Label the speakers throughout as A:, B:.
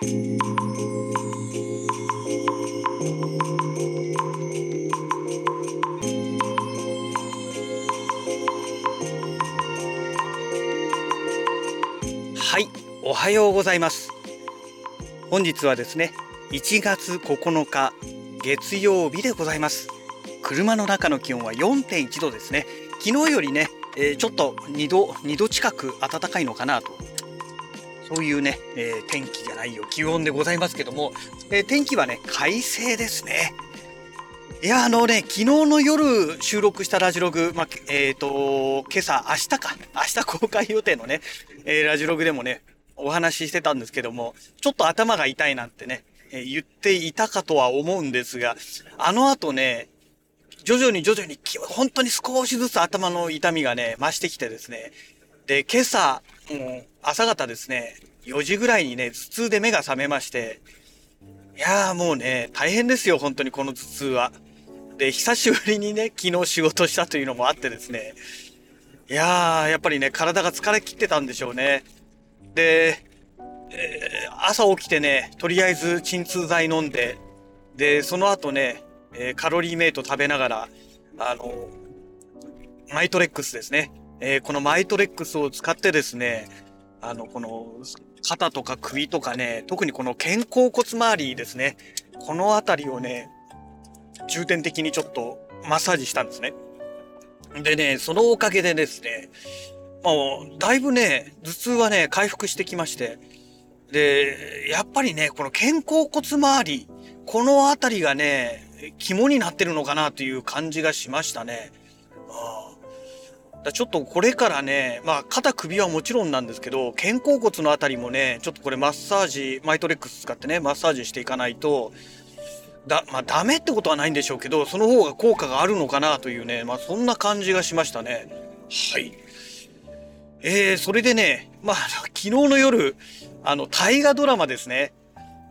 A: はいおはようございます。本日はですね1月9日月曜日でございます。車の中の気温は4.1度ですね。昨日よりね、えー、ちょっと2度2度近く暖かいのかなとそういうね、えー、天気じゃないよ気温でございますけども、えー、天気はね快晴ですねいやあのね昨日の夜収録したラジログ、まあ、えっ、と今朝明日か明日公開予定のね、えラジログでもねお話ししてたんですけどもちょっと頭が痛いなんてね、え言っていたかとは思うんですがあの後ね徐々に徐々に、本当に少しずつ頭の痛みがね、増してきてですね。で、今朝、もう朝方ですね、4時ぐらいにね、頭痛で目が覚めまして、いやーもうね、大変ですよ、本当にこの頭痛は。で、久しぶりにね、昨日仕事したというのもあってですね、いやー、やっぱりね、体が疲れ切ってたんでしょうね。で、えー、朝起きてね、とりあえず鎮痛剤飲んで、で、その後ね、えー、カロリーメイト食べながら、あの、マイトレックスですね。えー、このマイトレックスを使ってですね、あの、この、肩とか首とかね、特にこの肩甲骨周りですね。この辺りをね、重点的にちょっとマッサージしたんですね。でね、そのおかげでですね、もう、だいぶね、頭痛はね、回復してきまして、で、やっぱりね、この肩甲骨周り、この辺りがね、肝になってるのかなという感じがしましたね。あだちょっとこれからね、まあ肩首はもちろんなんですけど、肩甲骨の辺りもね、ちょっとこれマッサージ、マイトレックス使ってね、マッサージしていかないと、だ、まあダメってことはないんでしょうけど、その方が効果があるのかなというね、まあそんな感じがしましたね。はい。えー、それでね、まあ昨日の夜、あの、大河ドラマですね。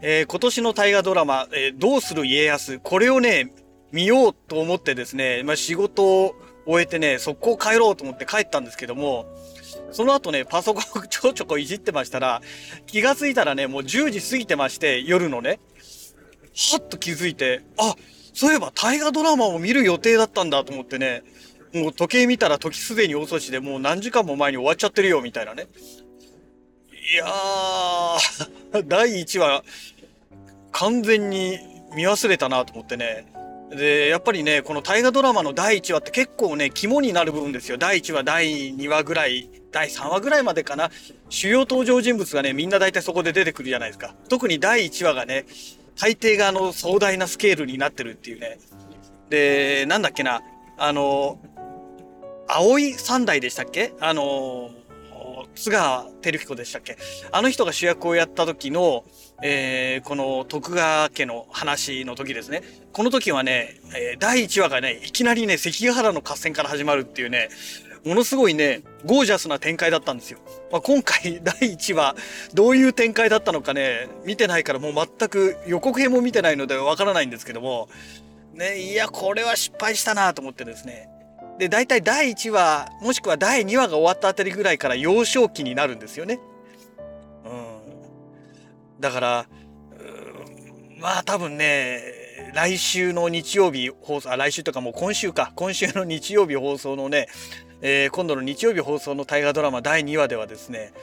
A: えー、今年の大河ドラマ、えー、どうする家康、これをね、見ようと思ってですね、まあ、仕事を終えてね、速攻帰ろうと思って帰ったんですけども、その後ね、パソコンちょこちょこいじってましたら、気がついたらね、もう10時過ぎてまして、夜のね、はっと気づいて、あ、そういえば大河ドラマを見る予定だったんだと思ってね、もう時計見たら時すでに遅しでもう何時間も前に終わっちゃってるよ、みたいなね。いやー、第1話、完全に見忘れたなと思ってね。で、やっぱりね、この大河ドラマの第1話って結構ね、肝になる部分ですよ。第1話、第2話ぐらい、第3話ぐらいまでかな。主要登場人物がね、みんな大体そこで出てくるじゃないですか。特に第1話がね、大抵があの壮大なスケールになってるっていうね。で、なんだっけな、あの、葵三代でしたっけ？あの、津川照彦でしたっけ？あの人が主役をやった時の、えー、この徳川家の話の時ですね。この時はね、え、第1話がね、いきなりね、関ヶ原の合戦から始まるっていうね、ものすごいね、ゴージャスな展開だったんですよ。まあ、今回第1話、どういう展開だったのかね、見てないからもう全く予告編も見てないのでわからないんですけども、ね、いや、これは失敗したなと思ってですね。で、大体第1話、もしくは第2話が終わったあたりぐらいから幼少期になるんですよね。うん。だから、まあ多分ね、来週の日曜日放送、あ、来週とかもう今週か、今週の日曜日放送のね、えー、今度の日曜日放送の大河ドラマ第2話ではですね、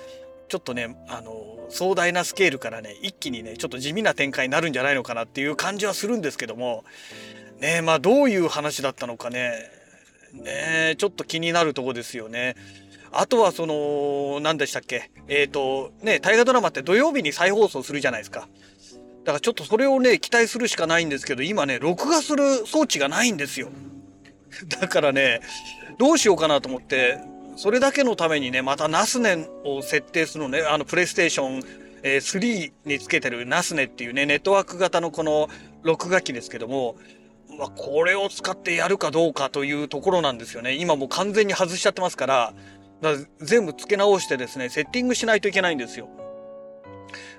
A: ちょっとね、あの、壮大なスケールからね、一気にね、ちょっと地味な展開になるんじゃないのかなっていう感じはするんですけども、ね、まあどういう話だったのかね、ねちょっと気になるとこですよね。あとはその、何でしたっけ？えっ、ー、と、ね、大河ドラマって土曜日に再放送するじゃないですか。だからちょっとそれをね、期待するしかないんですけど、今ね、録画する装置がないんですよ。だからね、どうしようかなと思って、それだけのためにね、またナスネを設定するのね、あの、プレイステーション、え、3につけてるナスネっていうね、ネットワーク型のこの録画機ですけども、まあ、これを使ってやるかどうかというところなんですよね。今もう完全に外しちゃってますから、だから全部付け直してですね、セッティングしないといけないんですよ。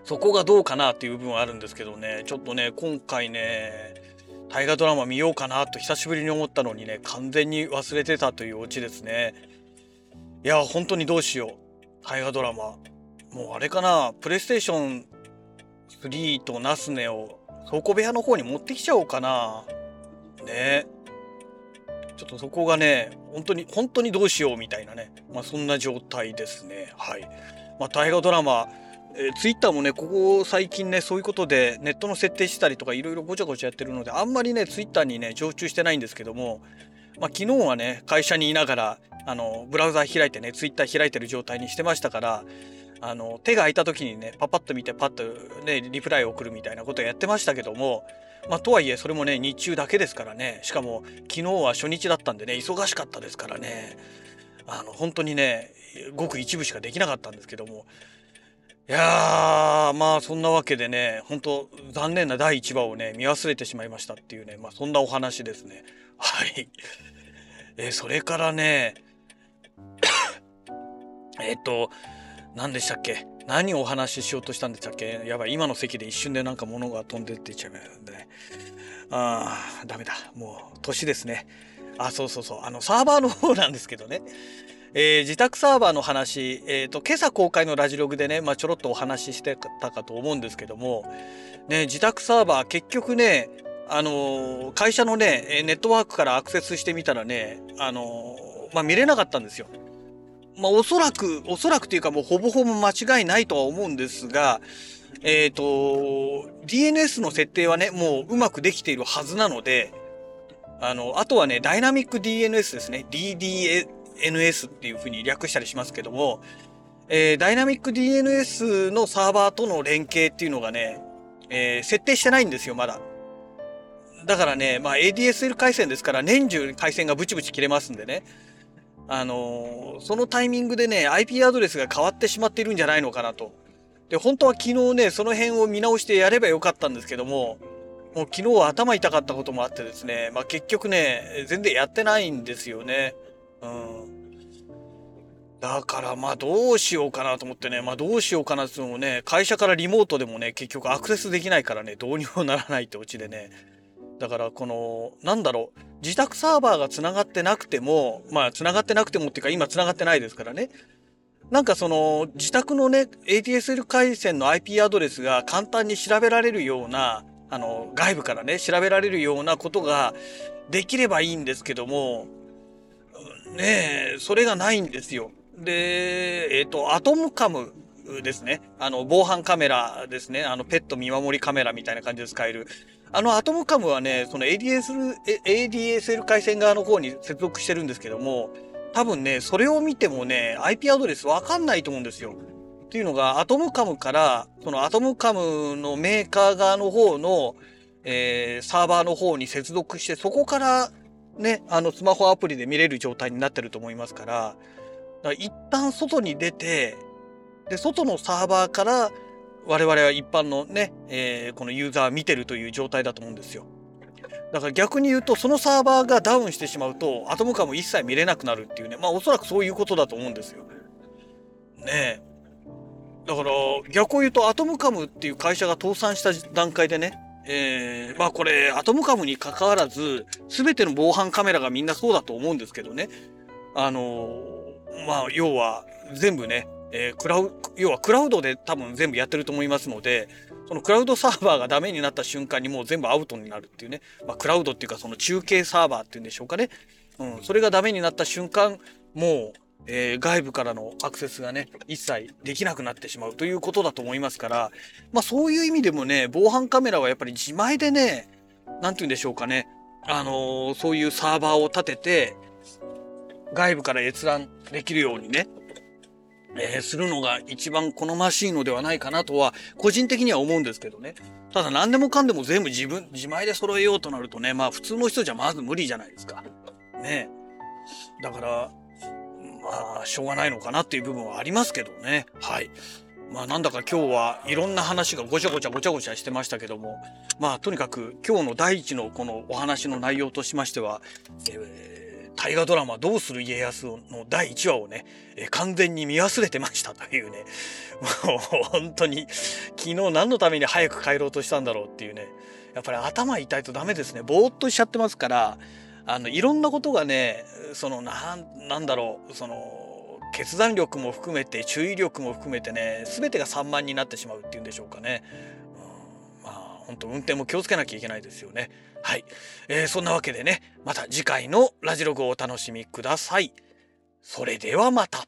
A: そこがどうかなっていう部分はあるんですけどね、ちょっとね、今回ね、大河ドラマ見ようかなと久しぶりに思ったのにね、完全に忘れてたというオチですね。いや、本当にどうしよう。大河ドラマ。もうあれかな、プレイステーション3とナスネを倉庫部屋の方に持ってきちゃおうかな。ね。ちょっとそこがね、本当に、本当にどうしようみたいなね。まあそんな状態ですね。はい。まあ大河ドラマ、えー、ツイッターもね、ここ最近ね、そういうことでネットの設定したりとかいろいろごちゃごちゃやってるので、あんまりね、ツイッターにね、常駐してないんですけども、まあ昨日はね、会社にいながら、あの、ブラウザ開いてね、ツイッター開いてる状態にしてましたから、あの、手が空いた時にね、パパッと見てパッとね、リプライを送るみたいなことをやってましたけども、まあ、とはいえそれもね日中だけですからね。しかも昨日は初日だったんでね忙しかったですからね。あの本当にねごく一部しかできなかったんですけども。いやーまあそんなわけでね本当残念な第1話をね見忘れてしまいましたっていうねまあそんなお話ですね。はい。えそれからね えっと何でしたっけ？何をお話ししようとしたんでしたっけ？やばい、今の席で一瞬でなんか物が飛んでっていっちゃうんでね。ああ、ダメだ。もう、年ですね。あ、そうそうそう。あの、サーバーの方なんですけどね。えー、自宅サーバーの話、えっ、ー、と、今朝公開のラジログでね、まあ、ちょろっとお話ししてたかと思うんですけども、ね、自宅サーバー、結局ね、あのー、会社のね、ネットワークからアクセスしてみたらね、あのまあ、見れなかったんですよ。まあ、おそらく、おそらくというかもうほぼほぼ間違いないとは思うんですが、えっ、ー、と、DNS の設定はね、もううまくできているはずなので、あの、あとはね、ダイナミック DNS ですね。DDNS っていうふうに略したりしますけども、えー、ダイナミック DNS のサーバーとの連携っていうのがね、えー、設定してないんですよ、まだ。だからね、まあ ADSL 回線ですから年中回線がブチブチ切れますんでね。あのー、そのタイミングでね、IP アドレスが変わってしまっているんじゃないのかなと。で、本当は昨日ね、その辺を見直してやればよかったんですけども、もう昨日は頭痛かったこともあってですね、まあ結局ね、全然やってないんですよね。うん。だからまあどうしようかなと思ってね、まあどうしようかなっていうのもね、会社からリモートでもね、結局アクセスできないからね、どうにもならないってオチでね、だからこのなんだろう自宅サーバーがつながってなくてもまあつながってなくてもっていうか今つながってないですからねなんかその自宅のね ADSL 回線の IP アドレスが簡単に調べられるようなあの外部からね調べられるようなことができればいいんですけどもねえそれがないんですよ。でえっ、ー、とアトムカムですね。あの防犯カメラですね。あのペット見守りカメラみたいな感じで使えるあのアトムカムはね、その ADSL、ADSL 回線側の方に接続してるんですけども、多分ね、それを見てもね、IP アドレスわかんないと思うんですよ。っていうのが、アトムカムから、そのアトムカムのメーカー側の方の、えー、サーバーの方に接続して、そこからね、あのスマホアプリで見れる状態になってると思いますから、から一旦外に出て、で、外のサーバーから我々は一般のね、えー、このユーザー見てるという状態だと思うんですよ。だから逆に言うとそのサーバーがダウンしてしまうとアトムカム一切見れなくなるっていうねまあおそらくそういうことだと思うんですよ。ねえ。だから逆を言うとアトムカムっていう会社が倒産した段階でねえー、まあこれアトムカムに関わらず全ての防犯カメラがみんなそうだと思うんですけどねあの、まあ要は全部ねえー、クラウ要はクラウドで多分全部やってると思いますのでそのクラウドサーバーがダメになった瞬間にもう全部アウトになるっていうね、まあ、クラウドっていうかその中継サーバーっていうんでしょうかね、うん、それがダメになった瞬間もう、えー、外部からのアクセスがね一切できなくなってしまうということだと思いますから、まあ、そういう意味でもね防犯カメラはやっぱり自前でね何て言うんでしょうかね。あのー、そういうサーバーを立てて外部から閲覧できるようにねえー、するのが一番好ましいのではないかなとは個人的には思うんですけどね。ただ何でもかんでも全部自分、自前で揃えようとなるとね、まあ普通の人じゃまず無理じゃないですか。ねだから、まあしょうがないのかなっていう部分はありますけどね。はい。まあなんだか今日はいろんな話がごちゃごちゃごちゃごちゃしてましたけども、まあとにかく今日の第一のこのお話の内容としましては、えー大河ドラマ「どうする家康」の第1話をね、え完全に見忘れてましたというね。もう本当に昨日何のために早く帰ろうとしたんだろうっていうね。やっぱり頭痛いとダメですね。ぼーっとしちゃってますからあのいろんなことがねそのなんだろうその決断力も含めて注意力も含めてね全てが散漫になってしまうっていうんでしょうかね。本当運転も気をつけなきゃいけないですよね。はい、えー、そんなわけでねまた次回のラジログをお楽しみください。それではまた。